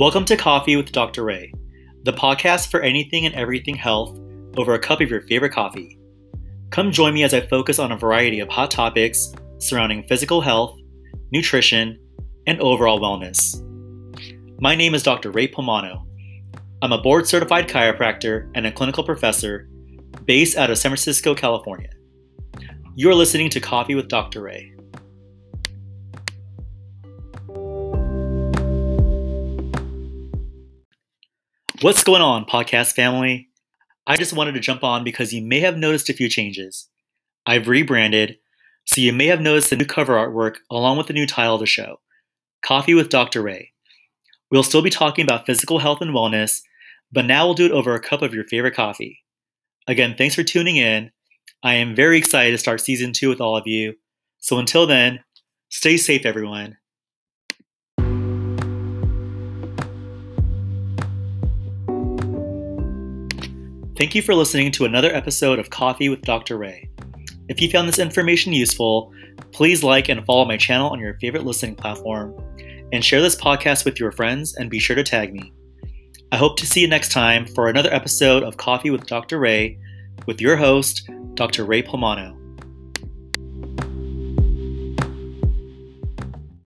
Welcome to Coffee with Dr. Ray, the podcast for anything and everything health over a cup of your favorite coffee. Come join me as I focus on a variety of hot topics surrounding physical health, nutrition, and overall wellness. My name is Dr. Ray Pomano. I'm a board certified chiropractor and a clinical professor based out of San Francisco, California. You're listening to Coffee with Dr. Ray. What's going on, podcast family? I just wanted to jump on because you may have noticed a few changes. I've rebranded, so you may have noticed the new cover artwork along with the new title of the show Coffee with Dr. Ray. We'll still be talking about physical health and wellness, but now we'll do it over a cup of your favorite coffee. Again, thanks for tuning in. I am very excited to start season two with all of you. So until then, stay safe, everyone. Thank you for listening to another episode of Coffee with Dr. Ray. If you found this information useful, please like and follow my channel on your favorite listening platform, and share this podcast with your friends and be sure to tag me. I hope to see you next time for another episode of Coffee with Dr. Ray with your host, Dr. Ray Pomano.